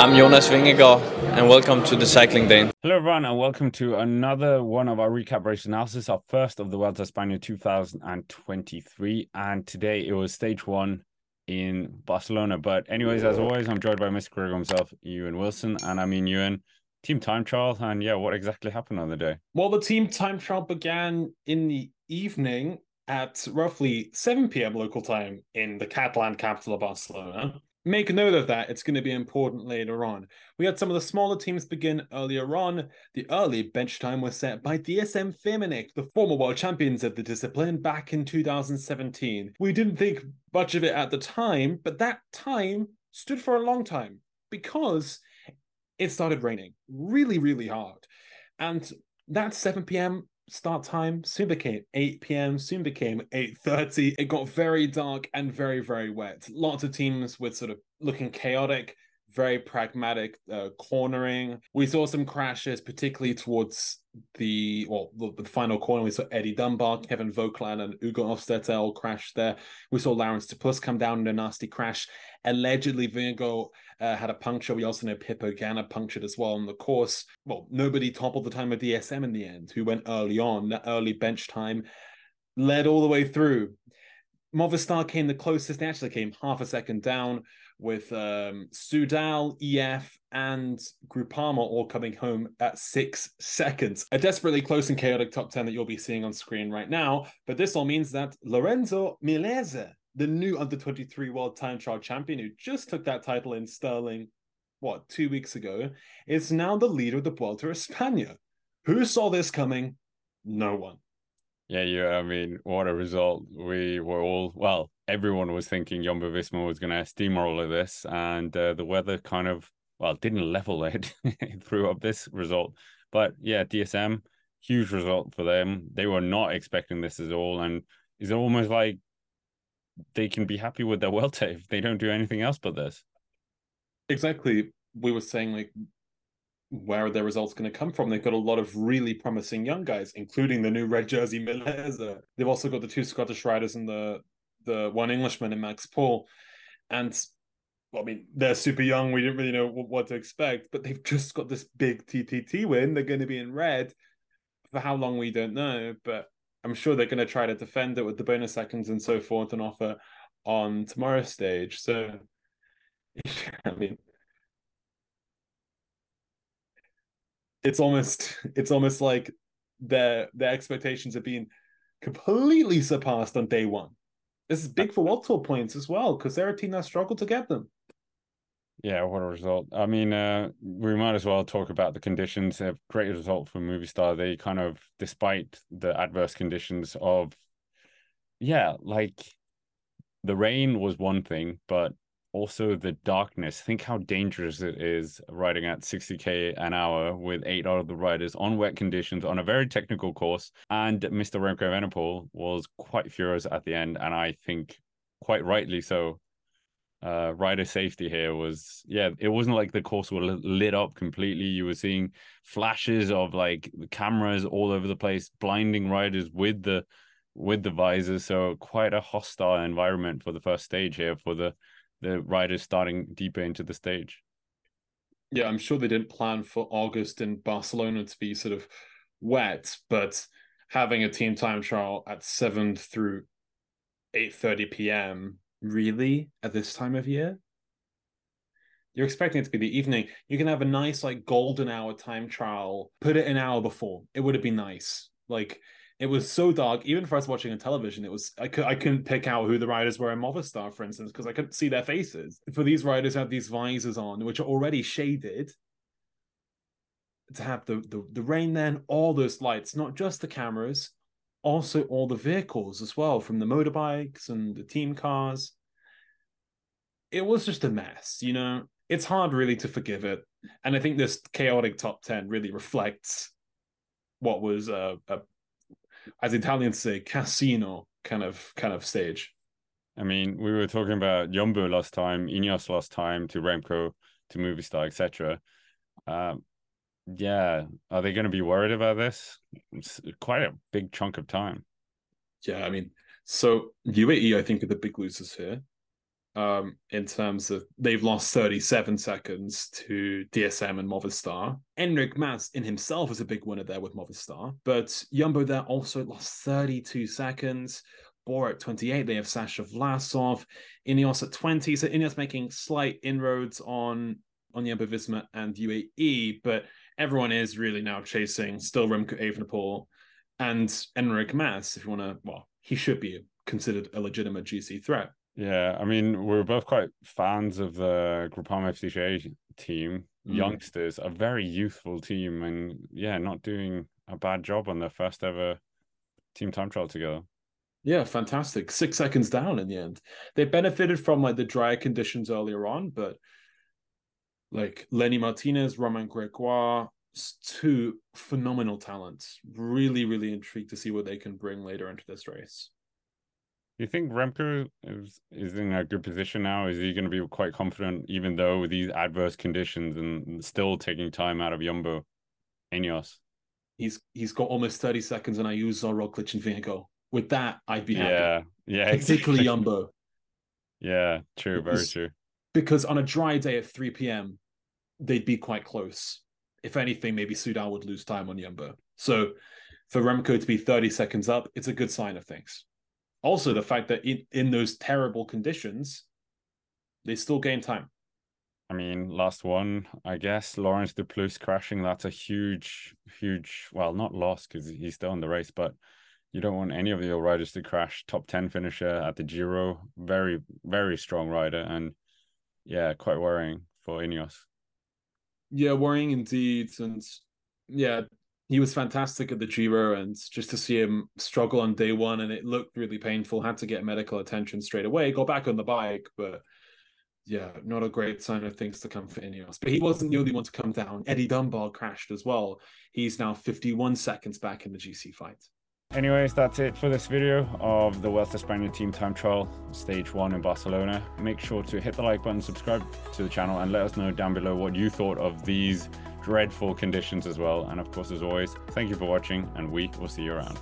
I'm Jonas Vingegaard, and welcome to the Cycling Dane. Hello, everyone, and welcome to another one of our recap race analysis, our first of the Vuelta España 2023. And today it was stage one in Barcelona. But, anyways, as always, I'm joined by Mr. Greg himself, Ewan Wilson, and I mean, Ewan, team time trial. And yeah, what exactly happened on the day? Well, the team time trial began in the evening at roughly 7 p.m. local time in the Catalan capital of Barcelona make note of that. It's going to be important later on. We had some of the smaller teams begin earlier on. The early bench time was set by DSM Firmenich, the former world champions of the discipline, back in 2017. We didn't think much of it at the time, but that time stood for a long time because it started raining really, really hard. And that 7 p.m start time soon became 8 p.m soon became 8.30 it got very dark and very very wet. Lots of teams with sort of looking chaotic very pragmatic uh, cornering we saw some crashes particularly towards the well the, the, final corner we saw eddie dunbar kevin vogtland and ugo hofstetter crash there we saw Laurens de Plus come down in a nasty crash allegedly Vingegaard uh, had a puncture. We also know Pippo Ganna punctured as well on the course. Well, nobody toppled the time of DSM in the end, who went early on, that early bench time, led all the way through. Movistar came the closest. They actually came half a second down with um, Soudal, EF, and Groupama all coming home at six seconds. A desperately close and chaotic top 10 that you'll be seeing on screen right now. But this all means that Lorenzo Milesi the new under 23 world time trial champion who just took that title in Stirling, what, two weeks ago, is now the leader of the Vuelta España. Who saw this coming? No one. Yeah, yeah. I mean, what a result. We were all, well, everyone was thinking Jumbo Visma was going to steamroll of this, and uh, the weather kind of, well, didn't level it. it threw up this result. But yeah, DSM, huge result for them. They were not expecting this at all. And it's almost like they can be happy with their Vuelta if they don't do anything else but this. Exactly. We were saying like where are their results going to come from? They've got a lot of really promising young guys, including the new red jersey Milesi. They've also got the two Scottish riders and the the one Englishman in Max Poole. And well, I mean, they're super young. We didn't really know what to expect, but they've just got this big TTT win. They're going to be in red for how long we don't know, but I'm sure they're going to try to defend it with the bonus seconds and so forth and offer on tomorrow's stage. So, I mean, it's almost it's almost like their their expectations are being completely surpassed on day one. This is big for World Tour points as well because they're a team that struggled to get them. Yeah, what a result. I mean, uh, we might as well talk about the conditions. A great result for Movistar. They kind of, despite the adverse conditions of, yeah, like the rain was one thing, but also the darkness. Think how dangerous it is riding at 60k an hour with eight out of the riders on wet conditions on a very technical course. And Mr. Remco Evenepoel was quite furious at the end, and I think quite rightly so uh, rider safety here was yeah it wasn't like the course was lit up completely you were seeing flashes of like cameras all over the place blinding riders with the with the visors so quite a hostile environment for the first stage here for the the riders starting deeper into the stage? Yeah i'm sure they didn't plan for august in barcelona to be sort of wet but having a team time trial at 7 through 8:30 p.m really at this time of year? You're expecting it to be the evening. You can have a nice like golden hour time trial. Put it an hour before. It would have been nice. Like it was so dark even for us watching on television it was i, could, I couldn't pick out who the riders were in movistar for instance because i couldn't see their faces. For these riders have these visors on which are already shaded to have the, the the rain then all those lights not just the cameras also all the vehicles as well from the motorbikes and the team cars. It was just a mess you know? It's hard really to forgive it and i think this chaotic top 10 really reflects what was a, a as italians say casino kind of kind of stage i mean we were talking about jumbo last time ineos last time to remco to movistar etc um, yeah, are they going to be worried about this? It's quite a big chunk of time. Yeah, I mean, so UAE, I think, are the big losers here. Um, in terms of they've lost 37 seconds to DSM and Movistar. Enric Mas in himself is a big winner there with Movistar, but Jumbo there also lost 32 seconds. Bora at 28, they have Sasha Vlasov. Ineos at 20, so Ineos making slight inroads on on Jumbo Visma and UAE, but everyone is really now chasing still Remco Evenepoel and Enric Mas. If you want to, well, he should be considered a legitimate GC threat. Yeah, I mean, we're both quite fans of the Groupama FDJ team. Mm. Youngsters, a very youthful team, and yeah, not doing a bad job on their first ever team time trial together. Yeah, fantastic. Six seconds down in the end. They benefited from like the drier conditions earlier on, but like Lenny Martinez, Romain Gregoire, two phenomenal talents. Really, really intrigued to see what they can bring later into this race. Do you think Remco is, is in a good position now? Is he going to be quite confident, even though with these adverse conditions and still taking time out of Jumbo, Ineos? He's he's got almost thirty seconds, and Ayuso Roglic and Vingegaard. With that, I'd be happy. Yeah, yeah, particularly exactly. Jumbo. Yeah, true, very true. Because on a dry day at three p.m., they'd be quite close. If anything, maybe Soudal would lose time on Jumbo. So for Remco to be thirty seconds up, it's a good sign of things also the fact that in, in those terrible conditions, they still gain time. I mean, last one, I guess, Laurens de Plus crashing. That's a huge, huge, well, not loss because he's still in the race, but you don't want any of your riders to crash. Top 10 finisher at the Giro. Very, very strong rider. And yeah, quite worrying for Ineos. Yeah, worrying indeed. And yeah, he was fantastic at the Giro, and just to see him struggle on day one, and it looked really painful. Had to get medical attention straight away. Go back on the bike, but yeah, not a great sign of things to come for Ineos. But he wasn't the only one to come down. Eddie Dunbar crashed as well. He's now 51 seconds back in the GC fight. Anyways, that's it for this video of the Vuelta España Team Time Trial Stage 1 in Barcelona. Make sure to hit the like button, subscribe to the channel, and let us know down below what you thought of these dreadful conditions as well. And of course, as always, thank you for watching, and we will see you around.